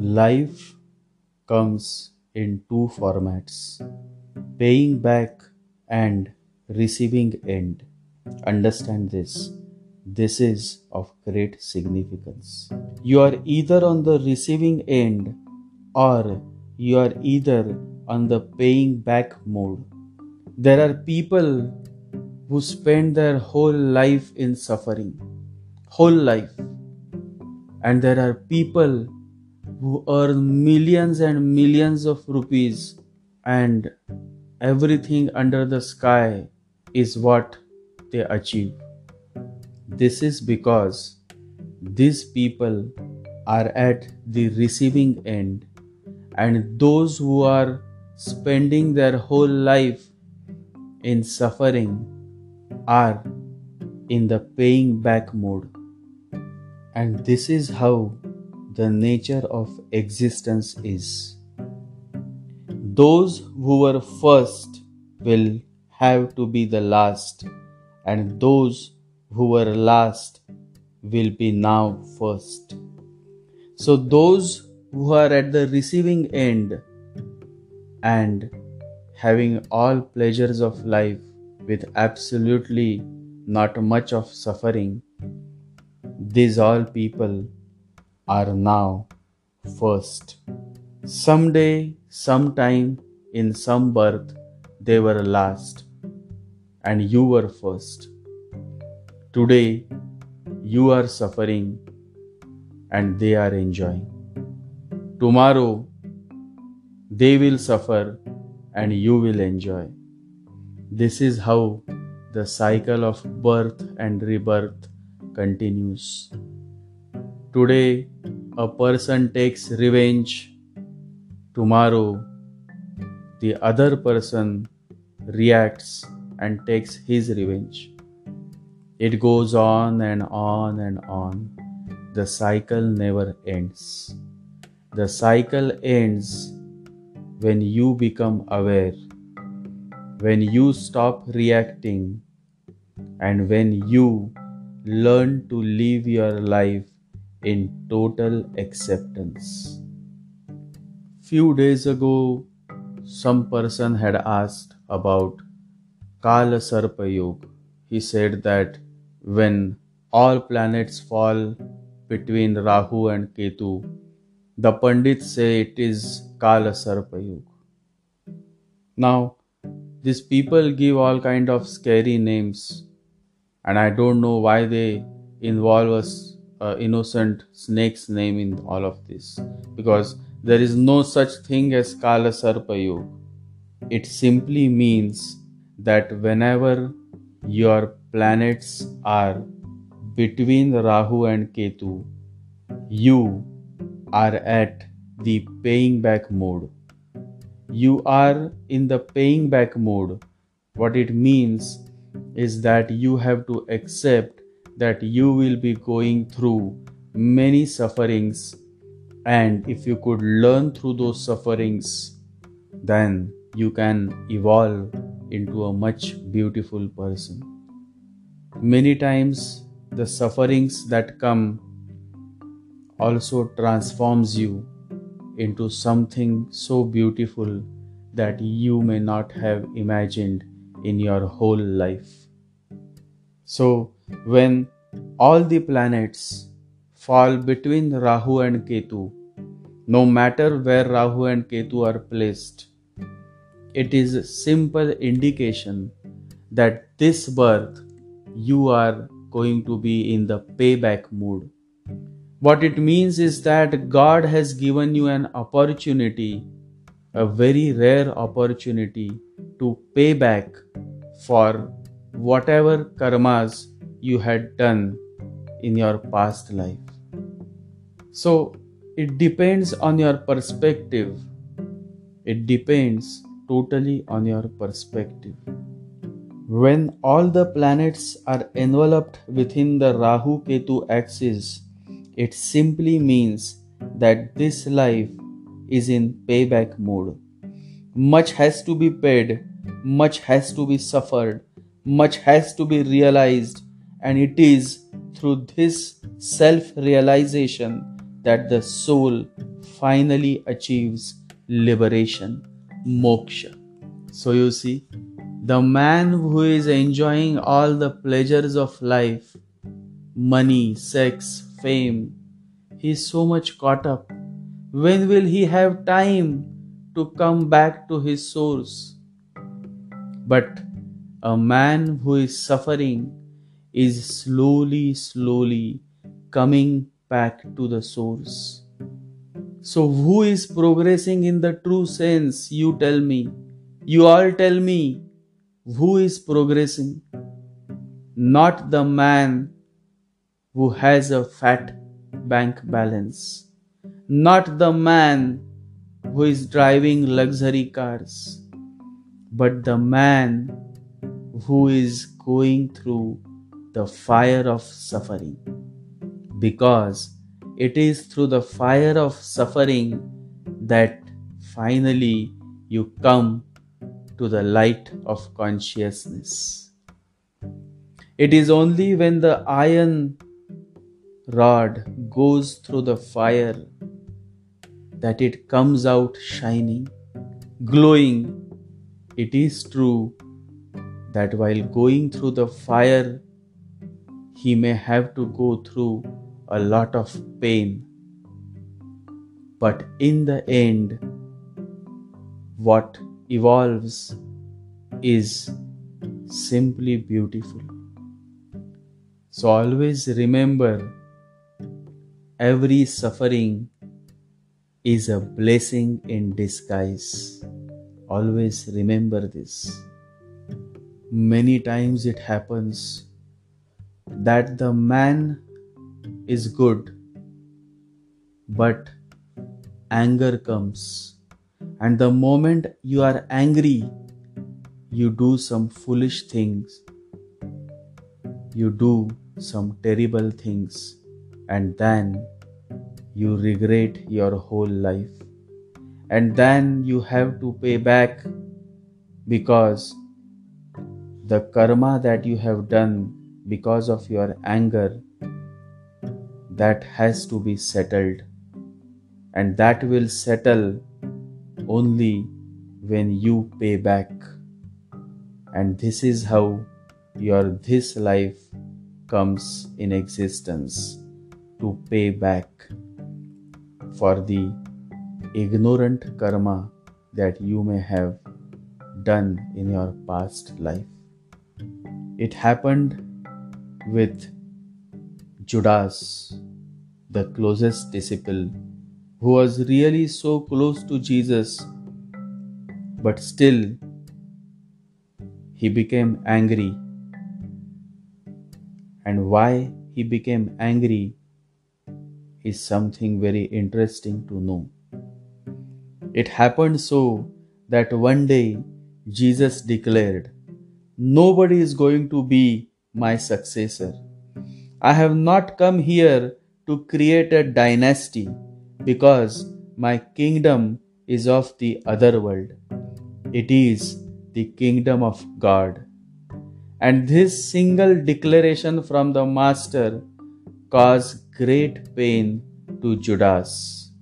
Life comes in two formats paying back and receiving end. Understand this. This is of great significance. You are either on the receiving end or you are either on the paying back mode. There are people who spend their whole life in suffering, whole life. And there are people who earn millions and millions of rupees and everything under the sky is what they achieve. This is because these people are at the receiving end, and those who are spending their whole life in suffering are in the paying back mode. And this is how the nature of existence is. Those who were first will have to be the last, and those who were last will be now first. So, those who are at the receiving end and having all pleasures of life with absolutely not much of suffering, these all people are now first. Someday, sometime, in some birth, they were last, and you were first. Today, you are suffering, and they are enjoying. Tomorrow, they will suffer, and you will enjoy. This is how the cycle of birth and rebirth continues. Today, a person takes revenge Tomorrow, the other person reacts and takes his revenge. It goes on and on and on. The cycle never ends. The cycle ends when you become aware, when you stop reacting, and when you learn to live your life in total acceptance. Few days ago, some person had asked about Kala Sarpa Yoga. He said that when all planets fall between Rahu and Ketu, the Pandits say it is Kala Sarpa Yoga. Now, these people give all kind of scary names, and I don't know why they involve us uh, innocent snake's name in all of this because there is no such thing as Kala Sarpa Yoga. It simply means that whenever your planets are between Rahu and Ketu, you are at the paying back mode. You are in the paying back mode. What it means is that you have to accept that you will be going through many sufferings and if you could learn through those sufferings, then you can evolve into a much beautiful person. Many times, the sufferings that come also transforms you into something so beautiful that you may not have imagined in your whole life. So, when all the planets fall between Rahu and Ketu, no matter where Rahu and Ketu are placed. It is a simple indication that this birth you are going to be in the payback mood. What it means is that God has given you an opportunity, a very rare opportunity to pay back for whatever karmas you had done in your past life. So it depends on your perspective. It depends totally on your perspective. When all the planets are enveloped within the Rahu Ketu axis, it simply means that this life is in payback mode. Much has to be paid, much has to be suffered, much has to be realized, and it is through this self realization that the soul finally achieves liberation, moksha. So you see, the man who is enjoying all the pleasures of life, money, sex, fame, he is so much caught up. When will he have time to come back to his source? But a man who is suffering is slowly, slowly coming back to the source. So, who is progressing in the true sense? You tell me. You all tell me who is progressing. Not the man who has a fat bank balance, not the man who is driving luxury cars, but the man who is going through the fire of suffering. Because it is through the fire of suffering that finally you come to the light of consciousness. It is only when the iron rod goes through the fire that it comes out shining, glowing. It is true that while going through the fire, he may have to go through a lot of pain. But in the end, what evolves is simply beautiful. So always remember every suffering is a blessing in disguise. Always remember this. Many times it happens that the man is good, but anger comes. And the moment you are angry, you do some foolish things, you do some terrible things, and then you regret your whole life. And then you have to pay back because the karma that you have done because of your anger that has to be settled. And that will settle only when you pay back. And this is how your this life comes in existence to pay back for the ignorant karma that you may have done in your past life. It happened with Judas, the closest disciple, who was really so close to Jesus, but still he became angry. And why he became angry is something very interesting to know. It happened so that one day Jesus declared, Nobody is going to be my successor. I have not come here to create a dynasty because my kingdom is of the other world. It is the kingdom of God. And this single declaration from the Master caused great pain to Judas,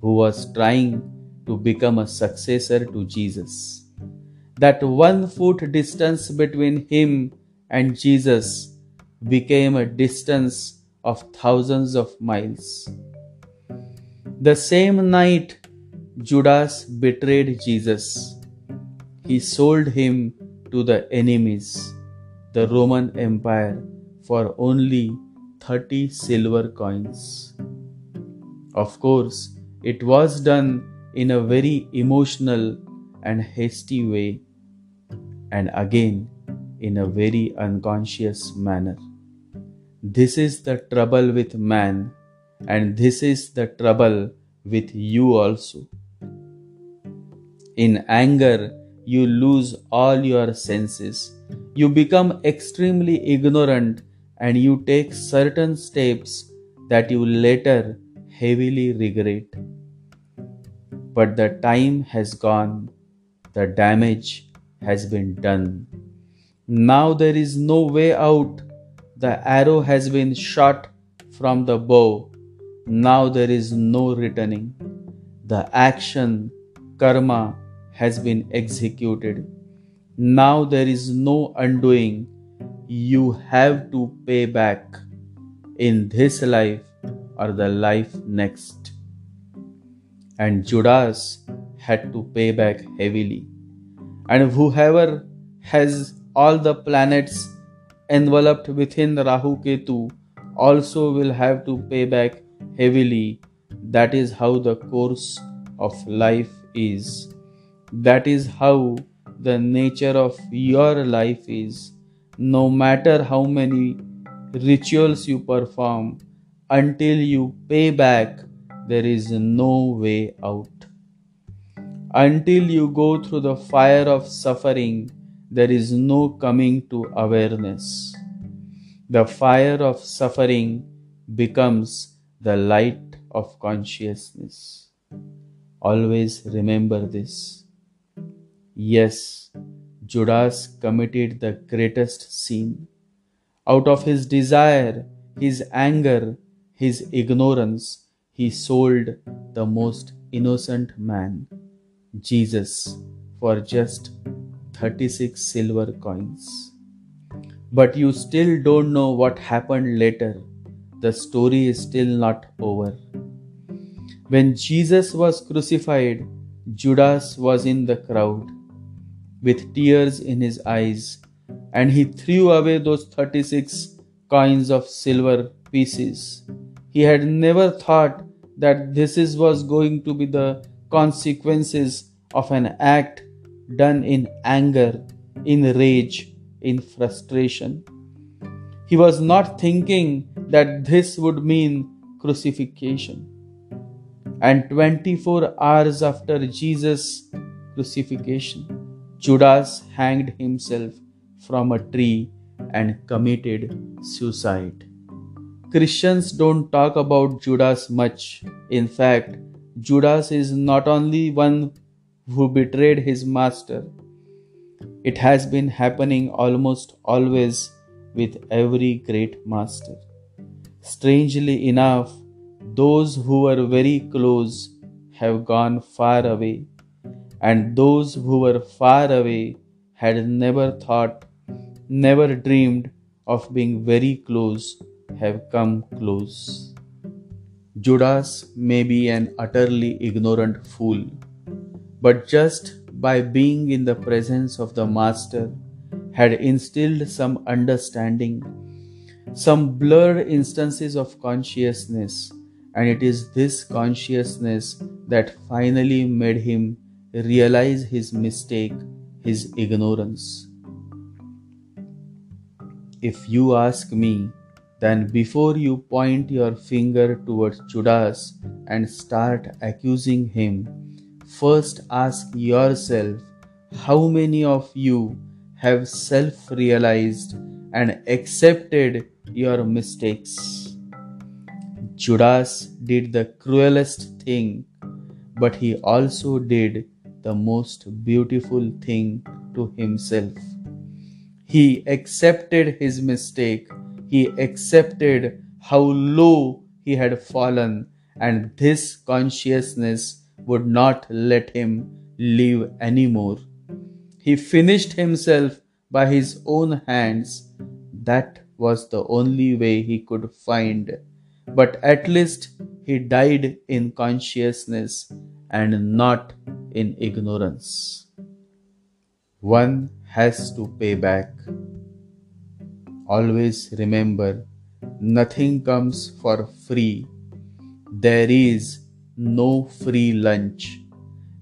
who was trying to become a successor to Jesus that one foot distance between him and Jesus became a distance of thousands of miles. The same night, Judas betrayed Jesus. He sold him to the enemies, the Roman Empire, for only 30 silver coins. Of course, it was done in a very emotional and hasty way, and again in a very unconscious manner. This is the trouble with man, and this is the trouble with you also. In anger, you lose all your senses. You become extremely ignorant and you take certain steps that you later heavily regret. But the time has gone the damage has been done. Now there is no way out. The arrow has been shot from the bow. Now there is no returning. The action, karma, has been executed. Now there is no undoing. You have to pay back in this life or the life next. And Judas had to pay back heavily. And whoever has all the planets enveloped within Rahu Ketu also will have to pay back heavily. That is how the course of life is. That is how the nature of your life is. No matter how many rituals you perform, until you pay back, there is no way out. Until you go through the fire of suffering, there is no coming to awareness. The fire of suffering becomes the light of consciousness. Always remember this. Yes, Judas committed the greatest sin. Out of his desire, his anger, his ignorance, he sold the most innocent man, Jesus, for just 36 silver coins. But you still don't know what happened later. The story is still not over. When Jesus was crucified, Judas was in the crowd with tears in his eyes, and he threw away those 36 coins of silver pieces. He had never thought that this is, was going to be the consequences of an act done in anger, in rage, in frustration. He was not thinking that this would mean crucifixion. And 24 hours after Jesus' crucifixion, Judas hanged himself from a tree and committed suicide. Christians don't talk about Judas much. In fact, Judas is not only one who betrayed his master. It has been happening almost always with every great master. Strangely enough, those who were very close have gone far away, and those who were far away had never thought, never dreamed of being very close have come close. Judas may be an utterly ignorant fool but just by being in the presence of the Master, had instilled some understanding, some blurred instances of consciousness, and it is this consciousness that finally made him realize his mistake, his ignorance. If you ask me, then before you point your finger towards Judas and start accusing him, First ask yourself how many of you have self realized and accepted your mistakes. Judas did the cruelest thing, but he also did the most beautiful thing to himself. He accepted his mistake, he accepted how low he had fallen, and this consciousness would not let him live any more. He finished himself by his own hands. That was the only way he could find. But at least he died in consciousness and not in ignorance. One has to pay back. Always remember, nothing comes for free. There is no free lunch.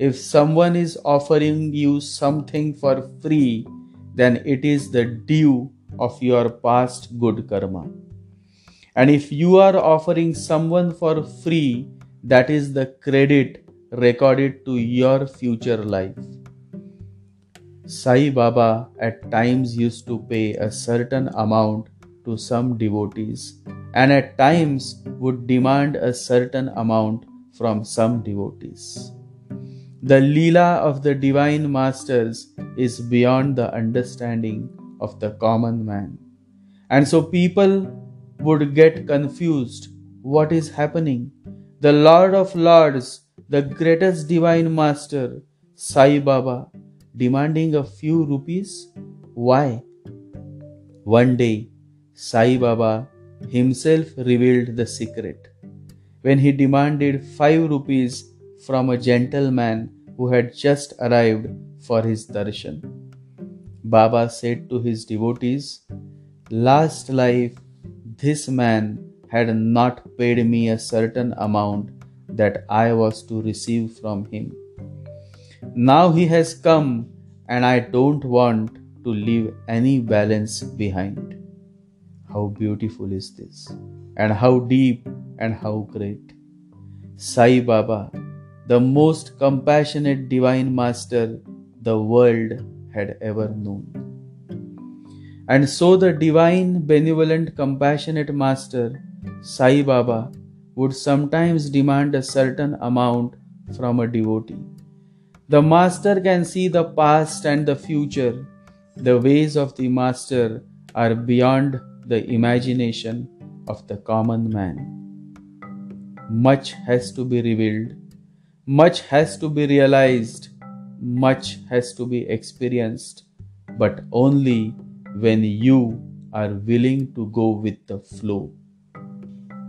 If someone is offering you something for free, then it is the due of your past good karma. And if you are offering someone for free, that is the credit recorded to your future life. Sai Baba at times used to pay a certain amount to some devotees and at times would demand a certain amount from some devotees. The Leela of the Divine Masters is beyond the understanding of the common man. And so people would get confused what is happening. The Lord of Lords, the greatest divine master, Sai Baba, demanding a few rupees? Why? One day, Sai Baba himself revealed the secret. When he demanded five rupees from a gentleman who had just arrived for his darshan. Baba said to his devotees, Last life, this man had not paid me a certain amount that I was to receive from him. Now he has come, and I don't want to leave any balance behind. How beautiful is this, and how deep and how great. Sai Baba, the most compassionate divine master the world had ever known. And so the divine, benevolent, compassionate master, Sai Baba, would sometimes demand a certain amount from a devotee. The master can see the past and the future. The ways of the master are beyond the imagination of the common man. Much has to be revealed, much has to be realized, much has to be experienced, but only when you are willing to go with the flow.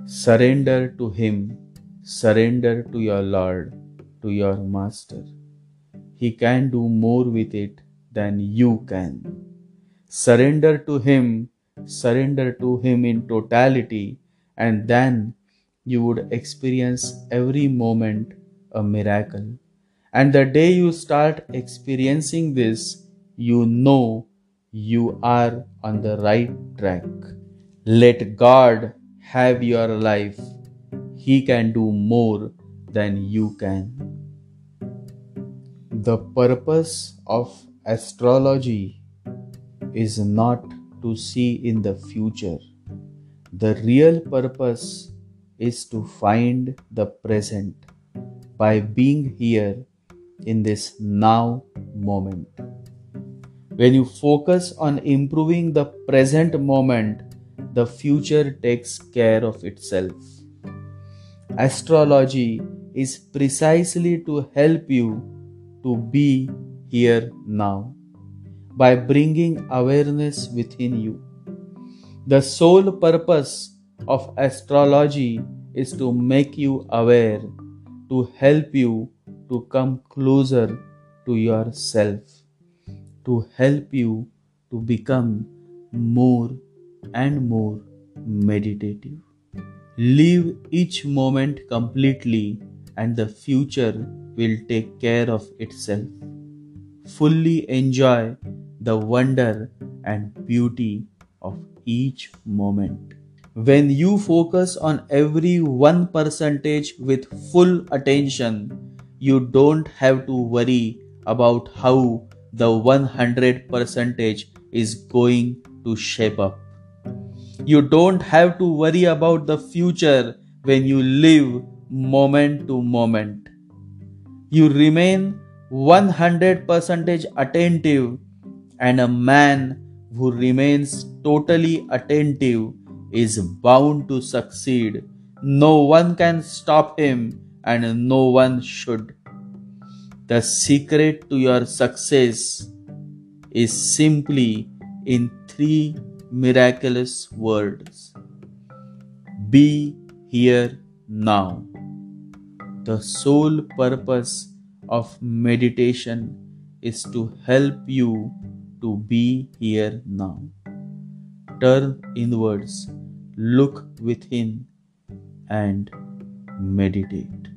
Surrender to Him, surrender to your Lord, to your Master. He can do more with it than you can. Surrender to Him, surrender to Him in totality, and then you would experience every moment a miracle. And the day you start experiencing this, you know you are on the right track. Let God have your life. He can do more than you can. The purpose of astrology is not to see in the future. The real purpose is to find the present by being here in this now moment. When you focus on improving the present moment, the future takes care of itself. Astrology is precisely to help you to be here now by bringing awareness within you. The sole purpose of astrology is to make you aware, to help you to come closer to yourself, to help you to become more and more meditative. Live each moment completely, and the future will take care of itself. Fully enjoy the wonder and beauty of each moment when you focus on every one percentage with full attention, you don't have to worry about how the 100 percentage is going to shape up. You don't have to worry about the future when you live moment to moment. You remain 100 percentage attentive and a man who remains totally attentive is bound to succeed. No one can stop him, and no one should. The secret to your success is simply in three miraculous words Be here now. The sole purpose of meditation is to help you to be here now. Turn inwards look within and meditate.